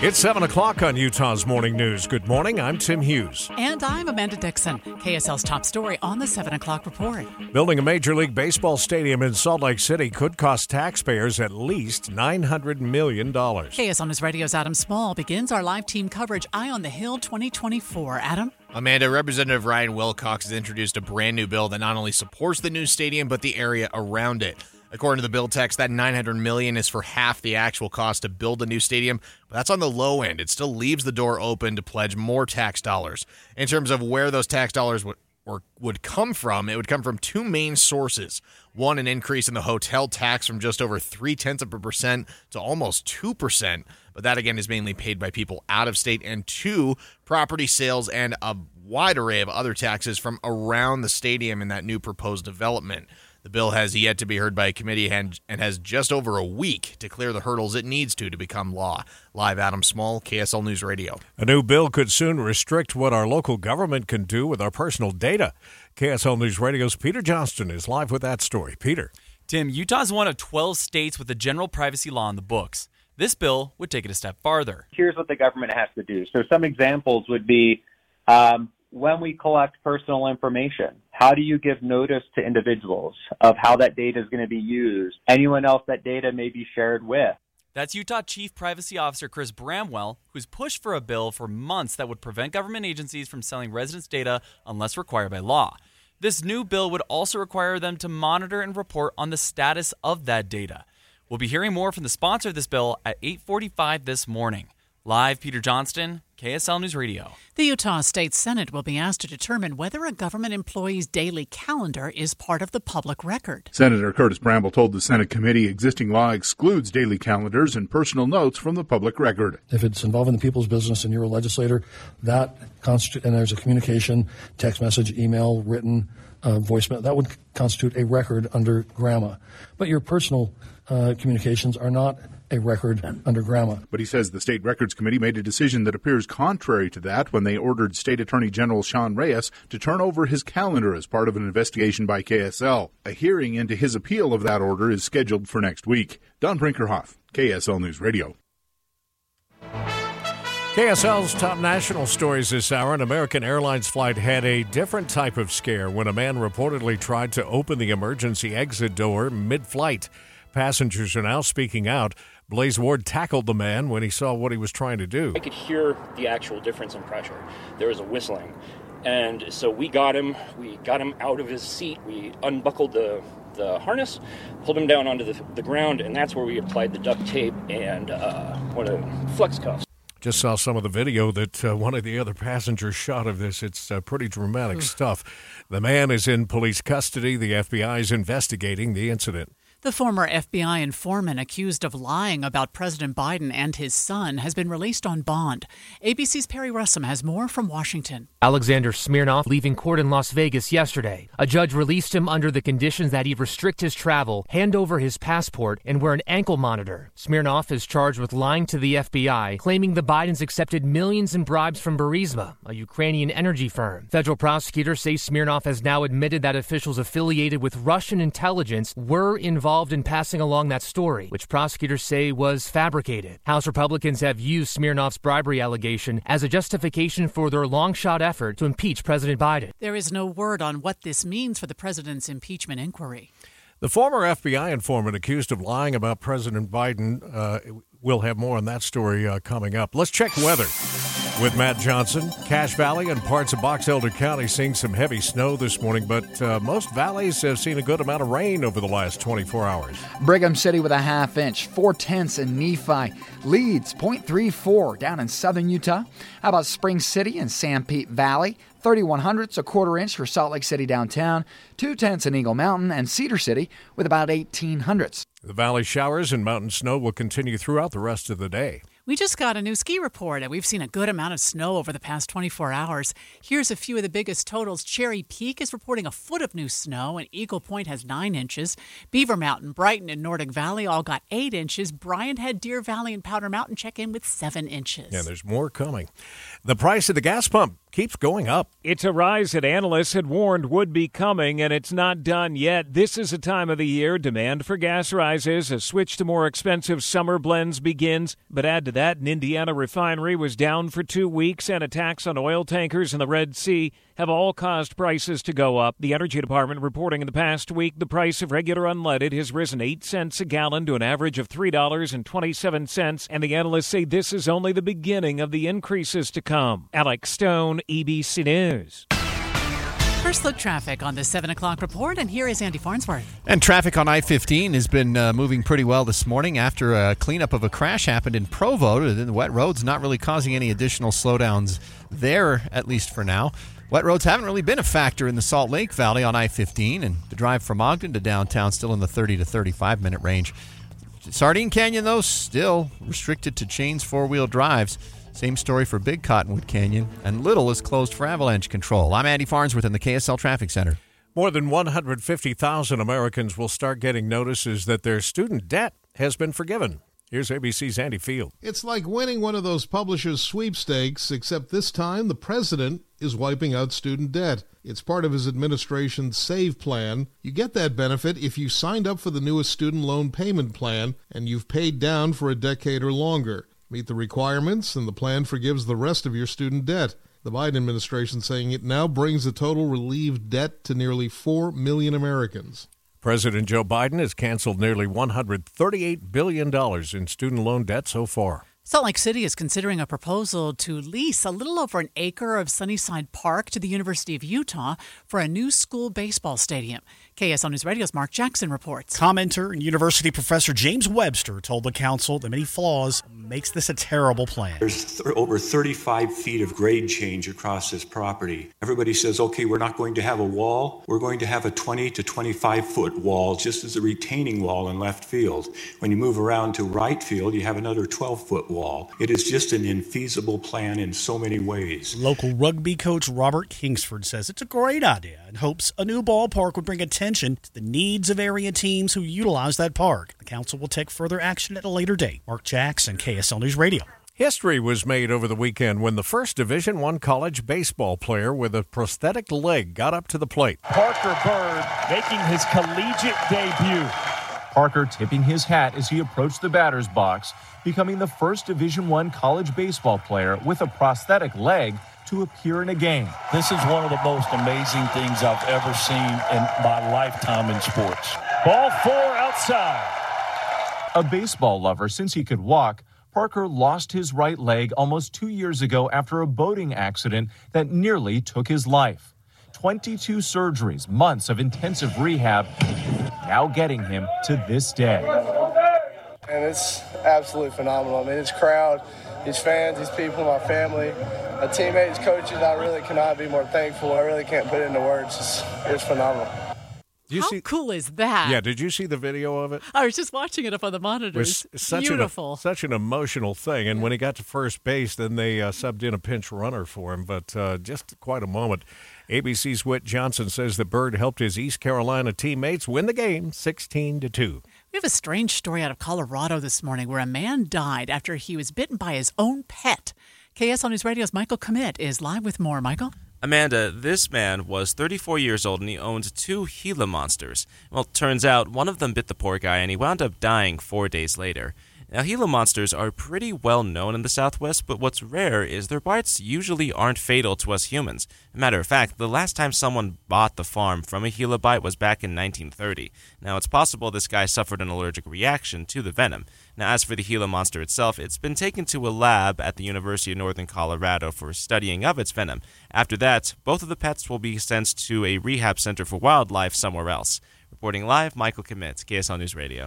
It's 7 o'clock on Utah's Morning News. Good morning. I'm Tim Hughes. And I'm Amanda Dixon. KSL's top story on the 7 o'clock report. Building a Major League Baseball stadium in Salt Lake City could cost taxpayers at least $900 million. KSL News Radio's Adam Small begins our live team coverage Eye on the Hill 2024. Adam? Amanda, Representative Ryan Wilcox has introduced a brand new bill that not only supports the new stadium, but the area around it. According to the bill text, that 900 million is for half the actual cost to build a new stadium, but that's on the low end. It still leaves the door open to pledge more tax dollars. In terms of where those tax dollars would or would come from, it would come from two main sources. One, an increase in the hotel tax from just over three tenths of a percent to almost two percent, but that again is mainly paid by people out of state. And two, property sales and a wide array of other taxes from around the stadium in that new proposed development. The bill has yet to be heard by a committee and, and has just over a week to clear the hurdles it needs to to become law. Live Adam Small, KSL News Radio. A new bill could soon restrict what our local government can do with our personal data. KSL News Radio's Peter Johnston is live with that story. Peter. Tim, Utah is one of 12 states with a general privacy law in the books. This bill would take it a step farther. Here's what the government has to do. So, some examples would be um, when we collect personal information, how do you give notice to individuals of how that data is going to be used? Anyone else that data may be shared with? That's Utah Chief Privacy Officer Chris Bramwell, who's pushed for a bill for months that would prevent government agencies from selling residents' data unless required by law. This new bill would also require them to monitor and report on the status of that data. We'll be hearing more from the sponsor of this bill at 8:45 this morning. Live, Peter Johnston, KSL News Radio. The Utah State Senate will be asked to determine whether a government employee's daily calendar is part of the public record. Senator Curtis Bramble told the Senate committee existing law excludes daily calendars and personal notes from the public record. If it's involving the people's business and you're a legislator, that constitute and there's a communication, text message, email, written, uh, voicemail, that would constitute a record under GRAMA. But your personal uh, communications are not a record under GRAMA. But he says the State Records Committee made a decision that appears contrary to that when they ordered State Attorney General Sean Reyes to turn over his calendar as part of an investigation by KSL. A hearing into his appeal of that order is scheduled for next week. Don Brinkerhoff, KSL News Radio. KSL's top national stories this hour. An American Airlines flight had a different type of scare when a man reportedly tried to open the emergency exit door mid flight. Passengers are now speaking out. Blaze Ward tackled the man when he saw what he was trying to do. I could hear the actual difference in pressure. There was a whistling. And so we got him, we got him out of his seat, we unbuckled the, the harness, pulled him down onto the, the ground, and that's where we applied the duct tape and uh, what a flex cuffs. Just saw some of the video that uh, one of the other passengers shot of this. It's uh, pretty dramatic stuff. The man is in police custody. The FBI is investigating the incident. The former FBI informant accused of lying about President Biden and his son has been released on bond. ABC's Perry Russom has more from Washington. Alexander Smirnov leaving court in Las Vegas yesterday. A judge released him under the conditions that he restrict his travel, hand over his passport, and wear an ankle monitor. Smirnov is charged with lying to the FBI, claiming the Bidens accepted millions in bribes from Burisma, a Ukrainian energy firm. Federal prosecutors say Smirnov has now admitted that officials affiliated with Russian intelligence were involved involved in passing along that story, which prosecutors say was fabricated. House Republicans have used Smirnov's bribery allegation as a justification for their long shot effort to impeach President Biden. There is no word on what this means for the president's impeachment inquiry. The former FBI informant accused of lying about President Biden. Uh, we'll have more on that story uh, coming up. Let's check weather. With Matt Johnson, Cache Valley and parts of Box Elder County seeing some heavy snow this morning, but uh, most valleys have seen a good amount of rain over the last 24 hours. Brigham City with a half inch, four tenths in Nephi, Leeds 0.34 down in southern Utah. How about Spring City and Sanpete Valley? 31 hundredths, a quarter inch for Salt Lake City downtown, two tenths in Eagle Mountain, and Cedar City with about 18 hundredths. The valley showers and mountain snow will continue throughout the rest of the day. We just got a new ski report, and we've seen a good amount of snow over the past 24 hours. Here's a few of the biggest totals. Cherry Peak is reporting a foot of new snow, and Eagle Point has nine inches. Beaver Mountain, Brighton, and Nordic Valley all got eight inches. Brian Head, Deer Valley, and Powder Mountain check in with seven inches. Yeah, there's more coming. The price of the gas pump keeps going up. It's a rise that analysts had warned would be coming, and it's not done yet. This is a time of the year demand for gas rises. A switch to more expensive summer blends begins. But add to that, an Indiana refinery was down for two weeks, and attacks on oil tankers in the Red Sea have all caused prices to go up. The Energy Department reporting in the past week the price of regular unleaded has risen 8 cents a gallon to an average of $3.27, and the analysts say this is only the beginning of the increases to come. Alex Stone, ABC News. First look traffic on the 7 o'clock report, and here is Andy Farnsworth. And traffic on I 15 has been uh, moving pretty well this morning after a cleanup of a crash happened in Provo. The wet roads not really causing any additional slowdowns there, at least for now. Wet roads haven't really been a factor in the Salt Lake Valley on I 15, and the drive from Ogden to downtown still in the 30 to 35 minute range. Sardine Canyon, though, still restricted to chains four wheel drives. Same story for Big Cottonwood Canyon, and Little is closed for avalanche control. I'm Andy Farnsworth in the KSL Traffic Center. More than 150,000 Americans will start getting notices that their student debt has been forgiven. Here's ABC's Andy Field. It's like winning one of those publishers' sweepstakes, except this time the president is wiping out student debt. It's part of his administration's SAVE plan. You get that benefit if you signed up for the newest student loan payment plan and you've paid down for a decade or longer. Meet the requirements, and the plan forgives the rest of your student debt. The Biden administration saying it now brings the total relieved debt to nearly 4 million Americans. President Joe Biden has canceled nearly $138 billion in student loan debt so far. Salt Lake City is considering a proposal to lease a little over an acre of Sunnyside Park to the University of Utah for a new school baseball stadium. KSL News Radio's Mark Jackson reports. Commenter and university professor James Webster told the council the many flaws makes this a terrible plan. There's th- over 35 feet of grade change across this property. Everybody says, okay, we're not going to have a wall. We're going to have a 20 to 25 foot wall just as a retaining wall in left field. When you move around to right field, you have another 12 foot wall. It is just an infeasible plan in so many ways. Local rugby coach Robert Kingsford says it's a great idea and hopes a new ballpark would bring attention to the needs of area teams who utilize that park. The council will take further action at a later date. Mark Jackson, KSL News Radio. History was made over the weekend when the first Division One college baseball player with a prosthetic leg got up to the plate. Parker Byrd making his collegiate debut. Parker tipping his hat as he approached the batter's box, becoming the first Division One college baseball player with a prosthetic leg to appear in a game. This is one of the most amazing things I've ever seen in my lifetime in sports. Ball four outside. A baseball lover since he could walk, Parker lost his right leg almost two years ago after a boating accident that nearly took his life. 22 surgeries, months of intensive rehab, now getting him to this day. And it's absolutely phenomenal. I mean, this crowd, these fans, these people, my family, my teammates, coaches, I really cannot be more thankful. I really can't put it into words. It's, it's phenomenal. You How see, cool is that? Yeah, did you see the video of it? I was just watching it up on the monitors. It was such Beautiful. An, such an emotional thing. And yeah. when he got to first base, then they uh, subbed in a pinch runner for him. But uh, just quite a moment. ABC's Whit Johnson says that Byrd helped his East Carolina teammates win the game 16 to 2. We have a strange story out of Colorado this morning where a man died after he was bitten by his own pet. KSL News Radio's Michael Commit is live with more. Michael? Amanda, this man was 34 years old and he owned two Gila monsters. Well, turns out one of them bit the poor guy and he wound up dying four days later. Now, Gila monsters are pretty well known in the Southwest, but what's rare is their bites usually aren't fatal to us humans. Matter of fact, the last time someone bought the farm from a Gila bite was back in 1930. Now, it's possible this guy suffered an allergic reaction to the venom. Now, as for the Gila monster itself, it's been taken to a lab at the University of Northern Colorado for studying of its venom. After that, both of the pets will be sent to a rehab center for wildlife somewhere else. Reporting live, Michael Commit, KSL News Radio.